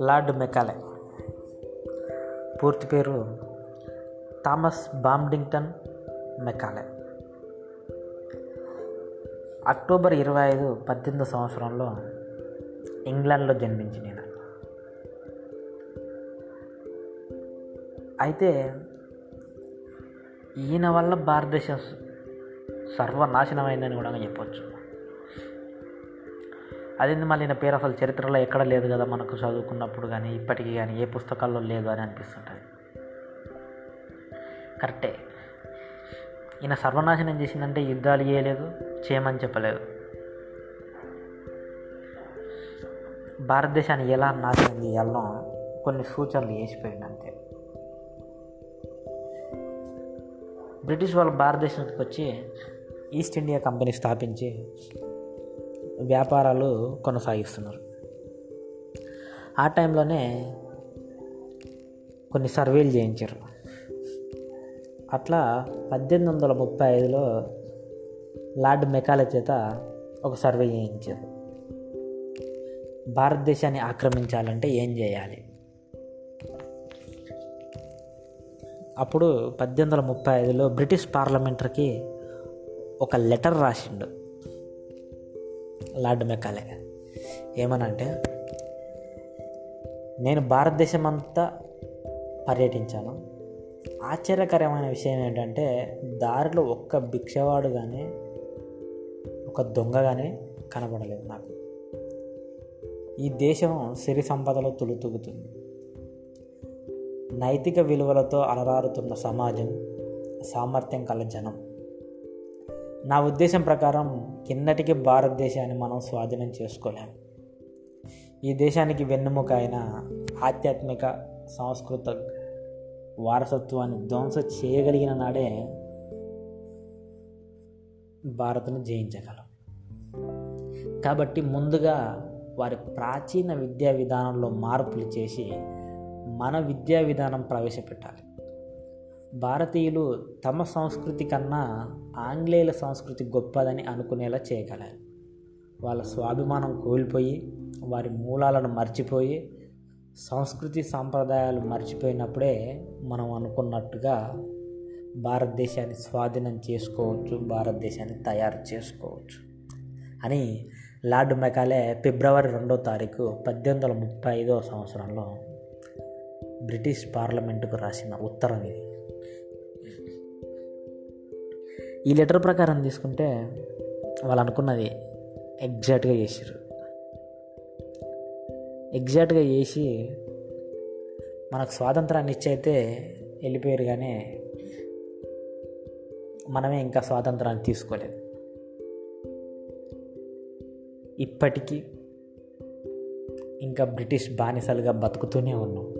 Lord Macaulay. పూర్తి పేరు Thomas బాంబింగ్టన్ Macaulay. October ఇరవై ఐదు పద్దెనిమిది సంవత్సరంలో ఇంగ్లాండ్లో జన్మించి నేను అయితే ఈయన వల్ల భారతదేశం సర్వనాశనమైందని కూడా చెప్పొచ్చు. అది మళ్ళీ నా పేరు అసలు చరిత్రలో ఎక్కడ లేదు కదా మనకు చదువుకున్నప్పుడు కానీ ఇప్పటికీ కానీ ఏ పుస్తకాల్లో లేదు అని అనిపిస్తుంటుంది. కరెక్టే. ఈయన సర్వనాశనం చేసిందంటే యుద్ధాలు చేయలేదు చేయమని చెప్పలేదు. భారతదేశాన్ని ఎలా నాశనం చేయాలనో కొన్ని సూచనలు చేసిపోయింది అంతే. బ్రిటిష్ వాళ్ళు భారతదేశానికి వచ్చి ఈస్ట్ ఇండియా కంపెనీ స్థాపించి వ్యాపారాలు కొనసాగిస్తున్నారు. ఆ టైంలోనే కొన్ని సర్వేలు చేయించారు. అట్లా పద్దెనిమిది వందల ముప్పై ఐదులో లార్డ్ మెకాల చేత ఒక సర్వే చేయించారు. భారతదేశాన్ని ఆక్రమించాలంటే ఏం చేయాలి? అప్పుడు పద్దెనిమిది వందల ముప్పై ఐదులో బ్రిటిష్ పార్లమెంటరీకి ఒక లెటర్ రాసిండు. లార్డ్ మెకాలే ఏమనంటే నేను భారతదేశం అంతా పర్యటించాను. ఆశ్చర్యకరమైన విషయం ఏంటంటే దారిలో ఒక్క భిక్షవాడు కానీ ఒక దొంగ కానీ కనబడలేదు నాకు. ఈ దేశం సిరి సంపదలో తులుతూగుతుంది నైతిక విలువలతో అలరారుతున్న సమాజం సామర్థ్యం కల జనం. నా ఉద్దేశం ప్రకారం కిందటికి భారతదేశాన్ని మనం స్వాధీనం చేసుకోలేము ఈ దేశానికి వెన్నెముక అయిన ఆధ్యాత్మిక సాంస్కృత వారసత్వాన్ని ధ్వంసం చేయగలిగిన నాడే భారత్ను జయించగలం. కాబట్టి ముందుగా వారి ప్రాచీన విద్యా విధానంలో మార్పులు చేసి మన విద్యా విధానం ప్రవేశపెట్టాలి. భారతీయులు తమ సంస్కృతి కన్నా ఆంగ్లేయుల సంస్కృతి గొప్పదని అనుకునేలా చేయగలరు. వాళ్ళ స్వాభిమానం కోల్పోయి వారి మూలాలను మర్చిపోయి సంస్కృతి సాంప్రదాయాలు మర్చిపోయినప్పుడే మనం అనుకున్నట్టుగా భారతదేశాన్ని స్వాధీనం చేసుకోవచ్చు భారతదేశాన్ని తయారు చేసుకోవచ్చు అని లార్డ్ మెకాలే ఫిబ్రవరి రెండో తారీఖు పద్దెనిమిది వందల ముప్పై ఐదవ సంవత్సరంలో బ్రిటిష్ పార్లమెంటుకు రాసిన ఉత్తరం ఇది. ఈ లెటర్ ప్రకారం తీసుకుంటే వాళ్ళు అనుకున్నది ఎగ్జాక్ట్గా చేసారు ఎగ్జాక్ట్గా చేసి మనకు స్వాతంత్రాన్ని ఇచ్చైతే వెళ్ళిపోయారు కానీ మనమే ఇంకా స్వాతంత్రాన్ని తీసుకోలేదు. ఇప్పటికీ ఇంకా బ్రిటిష్ బానిసలుగా బతుకుతూనే ఉన్నాం.